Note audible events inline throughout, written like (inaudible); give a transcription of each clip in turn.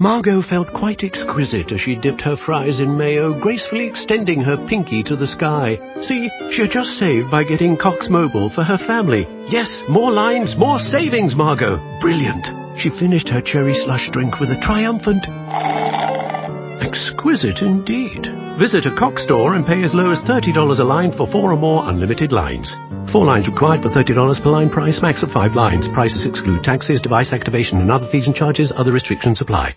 Margot felt quite exquisite as she dipped her fries in mayo, gracefully extending her pinky to the sky. See, she had just saved by getting Cox Mobile for her family. Yes, more lines, more savings, Margot. Brilliant. She finished her cherry slush drink with a triumphant... Exquisite indeed. Visit a Cox store and pay as low as $30 a line for four or more unlimited lines. Four lines required for $30 per line price, max of five lines. Prices exclude taxes, device activation and other fees and charges. Other restrictions apply.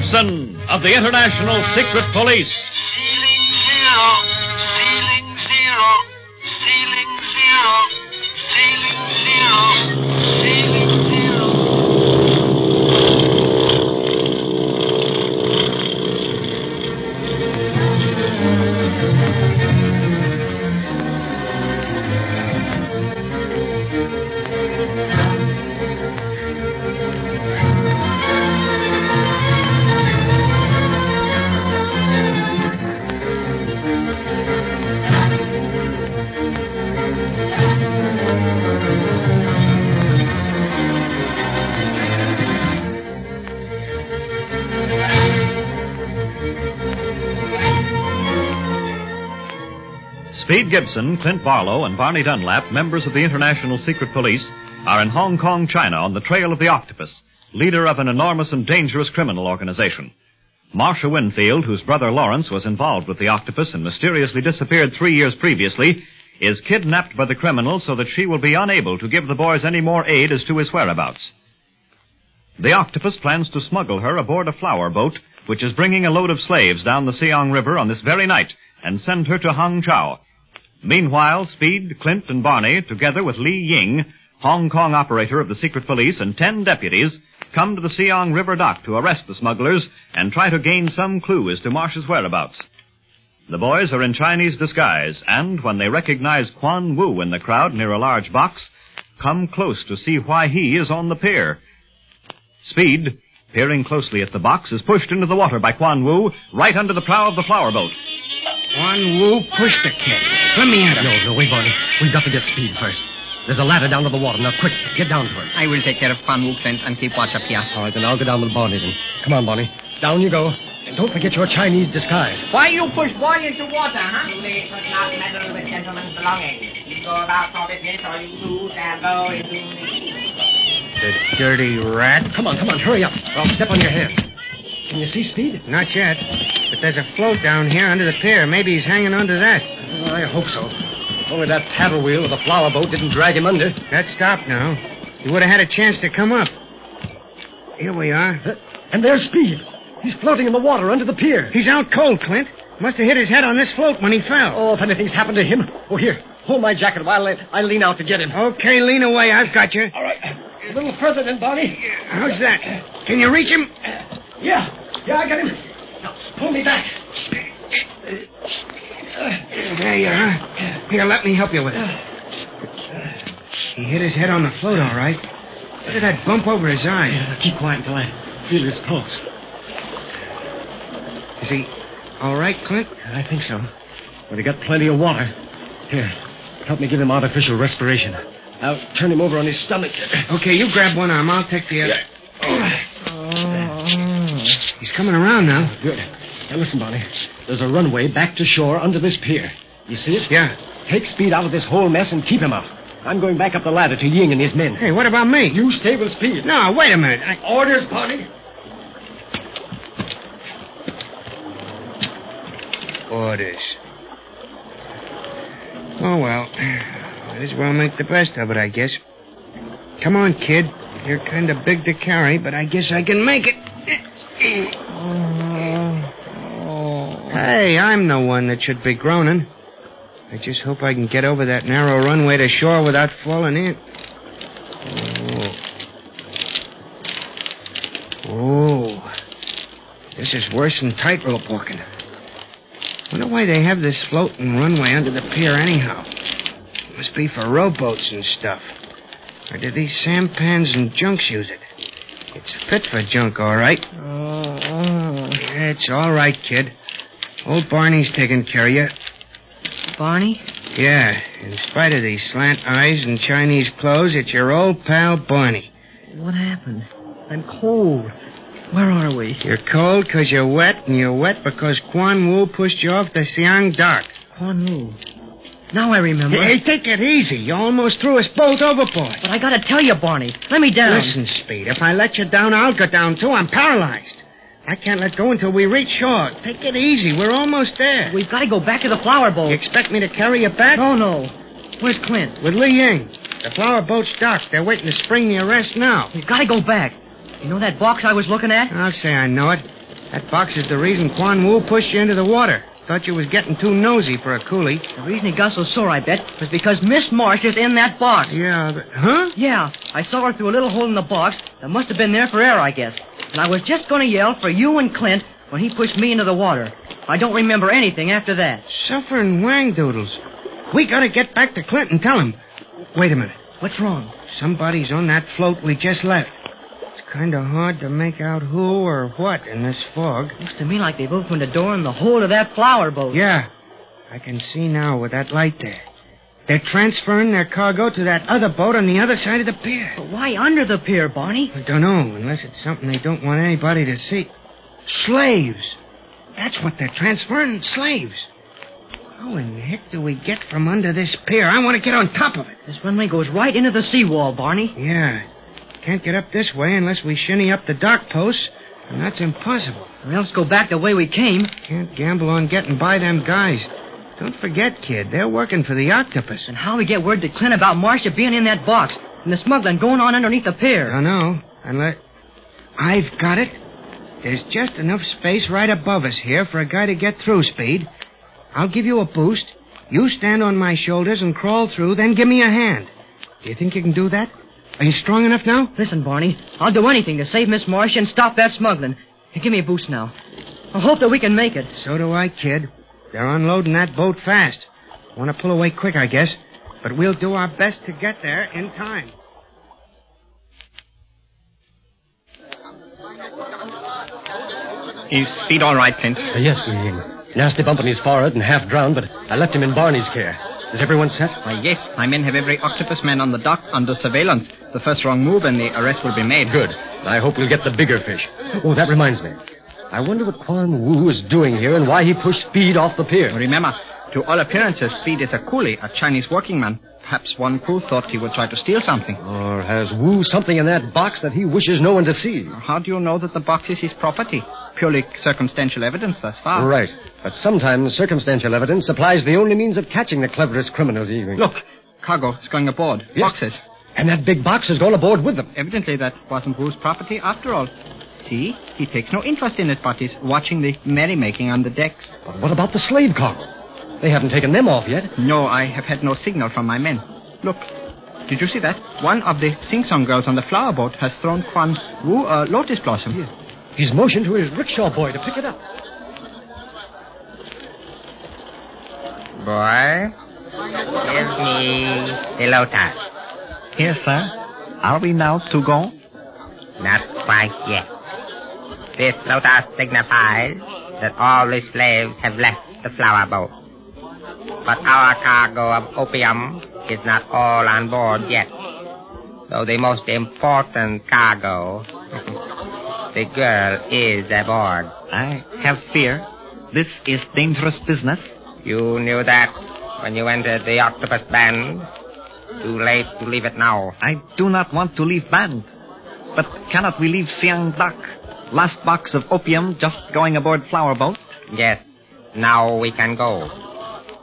Gibson of the International Secret Police. Speed Gibson, Clint Barlow, and Barney Dunlap, members of the International Secret Police, are in Hong Kong, China, on the trail of the octopus, leader of an enormous and dangerous criminal organization. Marcia Winfield, whose brother Lawrence was involved with the octopus and mysteriously disappeared three years previously, is kidnapped by the criminal so that she will be unable to give the boys any more aid as to his whereabouts. The octopus plans to smuggle her aboard a flower boat, which is bringing a load of slaves down the Siang River on this very night, and send her to Hangzhou. Meanwhile, Speed, Clint, and Barney, together with Li Ying, Hong Kong operator of the secret police, and ten deputies, come to the Siang River dock to arrest the smugglers and try to gain some clue as to Marsh's whereabouts. The boys are in Chinese disguise, and when they recognize Quan Wu in the crowd near a large box, come close to see why he is on the pier. Speed, peering closely at the box, is pushed into the water by Quan Wu right under the prow of the flower boat. Quan Wu pushed the kid. Let me at him. No, no, wait, Barney. We've got to get speed first. There's a ladder down to the water. Now, quick, get down to it. I will take care of Quan Wu, Clint, and keep watch up here. All right, then I'll go down with Barney then. Come on, Barney. Down you go. And don't forget your Chinese disguise. Why you push boy into water, huh? Ladies must not meddle with gentlemen's belongings. You go about for business or you lose and go into The dirty rat. Come on, come on, hurry up. Or I'll step on your hand. Can you see speed? Not yet. But there's a float down here under the pier. Maybe he's hanging onto that. Oh, I hope so. If only that paddle wheel of the flower boat didn't drag him under. That stopped now. He would have had a chance to come up. Here we are. Uh, And there's Speed. He's floating in the water under the pier. He's out cold, Clint. Must have hit his head on this float when he fell. Oh, if anything's happened to him. Oh, here. Hold my jacket while I, I lean out to get him. Okay, lean away. I've got you. All right. A little further then, Barney. How's that? Can you reach him? Yeah. Yeah, I got him. Now, pull me back. There you are. Here, let me help you with it. He hit his head on the float, all right. Look at that bump over his eye. Yeah, keep quiet until I feel his pulse. Is he all right, Clint? I think so. But he got plenty of water. Here, help me give him artificial respiration. Now, turn him over on his stomach. Okay, you grab one arm. I'll take the other. He's coming around now. Good. Now, listen, Barney. There's a runway back to shore under this pier. You see it? Yeah. Take Speed out of this whole mess and keep him out. I'm going back up the ladder to Ying and his men. Hey, what about me? You stay with Speed. No, wait a minute. I... Orders, Barney. Orders. Oh, well. Might as well make the best of it, I guess. Come on, kid. You're kind of big to carry, but I guess I can make it. Hey, I'm the one that should be groaning. I just hope I can get over that narrow runway to shore without falling in. Oh. Oh. This is worse than tightrope walking. Wonder why they have this floating runway under the pier anyhow. Must be for rowboats and stuff. Or did these sampans and junks use it? It's fit for junk, all right. Yeah, it's all right, kid. Old Barney's taking care of you. Barney? Yeah, in spite of these slant eyes and Chinese clothes, it's your old pal Barney. What happened? I'm cold. Where are we? You're cold 'cause you're wet, and you're wet because Quan Wu pushed you off the Siang Dock. Quan Wu. Now I remember. Hey, take it easy. You almost threw us both overboard. But I gotta tell you, Barney. Let me down. Listen, Speed, if I let you down, I'll go down too. I'm paralyzed. I can't let go until we reach shore. Take it easy. We're almost there. We've gotta go back to the flower boat. You expect me to carry you back? No, no. Where's Clint? With Li Ying. The flower boat's docked. They're waiting to spring the arrest now. We've gotta go back. You know that box I was looking at? I'll say I know it. That box is the reason Quan Wu pushed you into the water. Thought you was getting too nosy for a coolie. The reason he got so sore, I bet, was because Miss Marsh is in that box. Yeah, but... Huh? Yeah, I saw her through a little hole in the box that must have been there for air, I guess. And I was just going to yell for you and Clint when he pushed me into the water. I don't remember anything after that. Suffering wang doodles. We gotta get back to Clint and tell him. Wait a minute. What's wrong? Somebody's on that float we just left. It's kind of hard to make out who or what in this fog. Looks to me like they've opened a door in the hold of that flower boat. Yeah, I can see now with that light there. They're transferring their cargo to that other boat on the other side of the pier. But why under the pier, Barney? I don't know, unless it's something they don't want anybody to see. Slaves. That's what they're transferring, slaves. How in the heck do we get from under this pier? I want to get on top of it. This runway goes right into the seawall, Barney. Yeah. Can't get up this way unless we shinny up the dock posts, and that's impossible. Or else go back the way we came. Can't gamble on getting by them guys. Don't forget, kid, they're working for the octopus. And how we get word to Clint about Marcia being in that box and the smuggling going on underneath the pier? I know. Unless. I've got it. There's just enough space right above us here for a guy to get through, Speed. I'll give you a boost. You stand on my shoulders and crawl through, then give me a hand. Do you think you can do that? Are you strong enough now? Listen, Barney, I'll do anything to save Miss Marsh and stop that smuggling. Hey, give me a boost now. I hope that we can make it. So do I, kid. They're unloading that boat fast. Want to pull away quick, I guess. But we'll do our best to get there in time. Is Speed all right, Clint? Uh, yes, Li Ying. Nasty bump on his forehead and half drowned, but I left him in Barney's care. Is everyone set? Why, yes. My men have every octopus man on the dock under surveillance. The first wrong move and the arrest will be made. Good. I hope we'll get the bigger fish. Oh, that reminds me. I wonder what Quan Wu is doing here and why he pushed Speed off the pier. Remember, to all appearances, Speed is a coolie, a Chinese working man. Perhaps Quan Wu thought he would try to steal something. Or has Wu something in that box that he wishes no one to see? How do you know that the box is his property? Purely circumstantial evidence thus far. Right. But sometimes circumstantial evidence supplies the only means of catching the cleverest criminals, even. Look, cargo is going aboard. Yes. Boxes. And that big box has gone aboard with them. Evidently, that wasn't Wu's property after all. See, he takes no interest in it, but is watching the merrymaking on the decks. But what about the slave cargo? They haven't taken them off yet. No, I have had no signal from my men. Look, did you see that? One of the sing-song girls on the flower boat has thrown Quan Wu a lotus blossom. He's motioned to his rickshaw boy to pick it up. Boy, give me the lotus. Yes, sir. Are we now to go? Not quite yet. This lotus signifies that all the slaves have left the flower boat. But our cargo of opium is not all on board yet. Though the most important cargo, (laughs) the girl is aboard. I have fear. This is dangerous business. You knew that when you entered the octopus band. Too late to leave it now. I do not want to leave band. But cannot we leave Siang Dak? Last box of opium just going aboard flower boat? Yes, now we can go.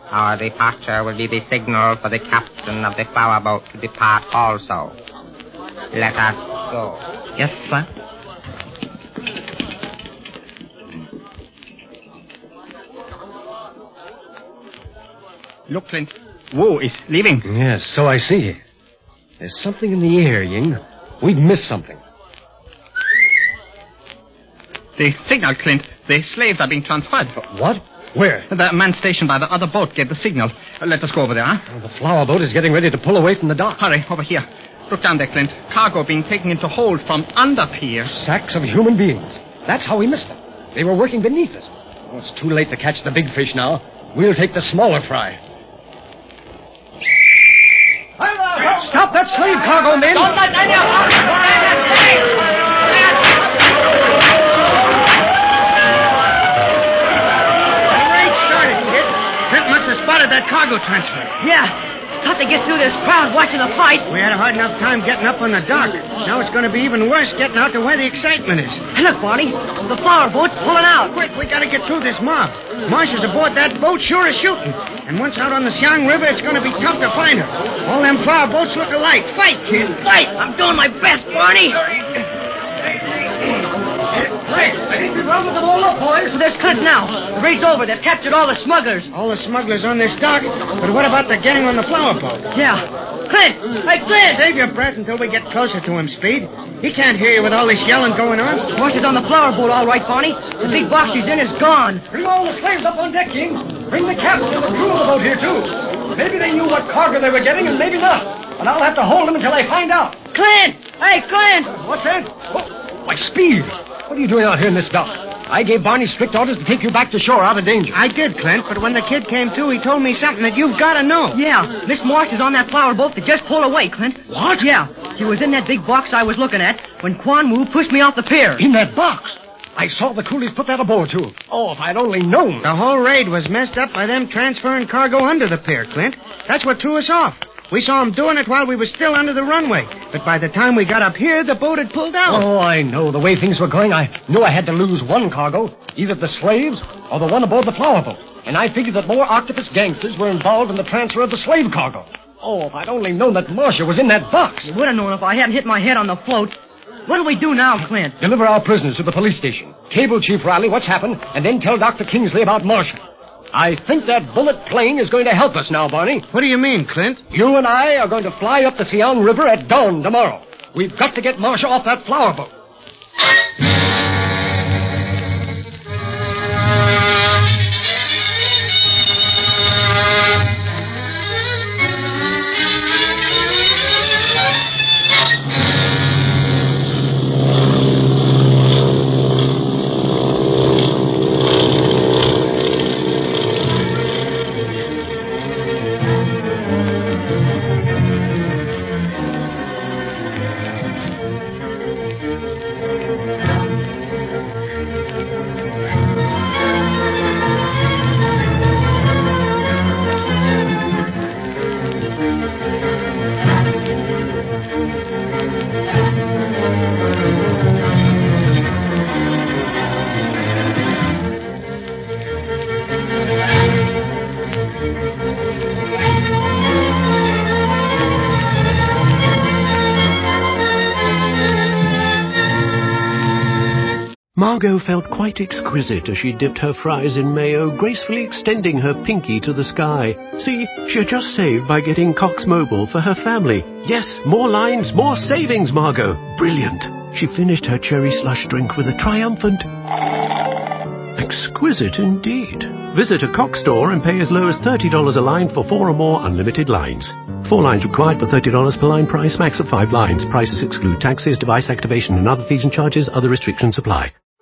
Our departure will be the signal for the captain of the flower boat to depart also. Let us go. Yes, sir. Look, Clint. Wu is leaving. Yes, so I see. There's something in the air, Ying. We've missed something. The signal, Clint. The slaves are being transferred. What? Where? That man stationed by the other boat gave the signal. Uh, let us go over there, huh? The flower boat is getting ready to pull away from the dock. Hurry, over here. Look down there, Clint. Cargo being taken into hold from under pier. Sacks of human beings. That's how we missed them. They were working beneath us. Oh, it's too late to catch the big fish now. We'll take the smaller fry. Stop that slave cargo, men! The spotted that cargo transfer. Yeah. It's tough to get through this crowd watching the fight. We had a hard enough time getting up on the dock. Now it's going to be even worse getting out to where the excitement is. Hey, look, Barney. The flower boat's pulling out. Quick, we got to get through this mob. Marcia's aboard that boat, sure as shooting. And once out on the Siang River, it's going to be tough to find her. All them flower boats look alike. Fight, kid. Fight! I'm doing my best, Barney. Think we've rounded them all up, boys. So there's Clint now. The raid's over. They've captured all the smugglers. All the smugglers on this dock. But what about the gang on the flower boat? Yeah. Clint! Hey, Clint! Save your breath until we get closer to him, Speed. He can't hear you with all this yelling going on. Marcia's on the flower boat, all right, Barney. The big box she's in is gone. Bring all the slaves up on deck, King. Bring the captain and the crew of the boat here, too. Maybe they knew what cargo they were getting, and maybe not. And I'll have to hold them until I find out. Clint! Hey, Clint! What's that? Oh, why, Speed! What are you doing out here in this dock? I gave Barney strict orders to take you back to shore out of danger. I did, Clint, but when the kid came to, he told me something that you've got to know. Yeah, Miss Marsh is on that flower boat that just pulled away, Clint. What? Yeah, she was in that big box I was looking at when Quan Wu pushed me off the pier. In that box. I saw the coolies put that aboard, too. Oh, if I'd only known. The whole raid was messed up by them transferring cargo under the pier, Clint. That's what threw us off. We saw him doing it while we were still under the runway. But by the time we got up here, the boat had pulled out. Oh, I know. The way things were going, I knew I had to lose one cargo, either the slaves or the one aboard the flower boat. And I figured that more octopus gangsters were involved in the transfer of the slave cargo. Oh, if I'd only known that Marcia was in that box. You would have known if I hadn't hit my head on the float. What do we do now, Clint? Deliver our prisoners to the police station. Cable Chief Riley what's happened, and then tell Dr. Kingsley about Marcia. I think that bullet plane is going to help us now, Barney. What do you mean, Clint? You and I are going to fly up the Siang River at dawn tomorrow. We've got to get Marcia off that flower boat. Margot felt quite exquisite as she dipped her fries in mayo, gracefully extending her pinky to the sky. See, she had just saved by getting Cox Mobile for her family. Yes, more lines, more savings, Margot. Brilliant. She finished her cherry slush drink with a triumphant... Exquisite indeed. Visit a Cox store and pay as low as $30 a line for four or more unlimited lines. Four lines required for $30 per line price, max of five lines. Prices exclude taxes, device activation and other fees and charges. Other restrictions apply.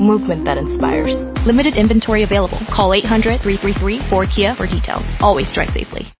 Movement that inspires. Limited inventory available. Call 800-333-4KIA for details. Always drive safely.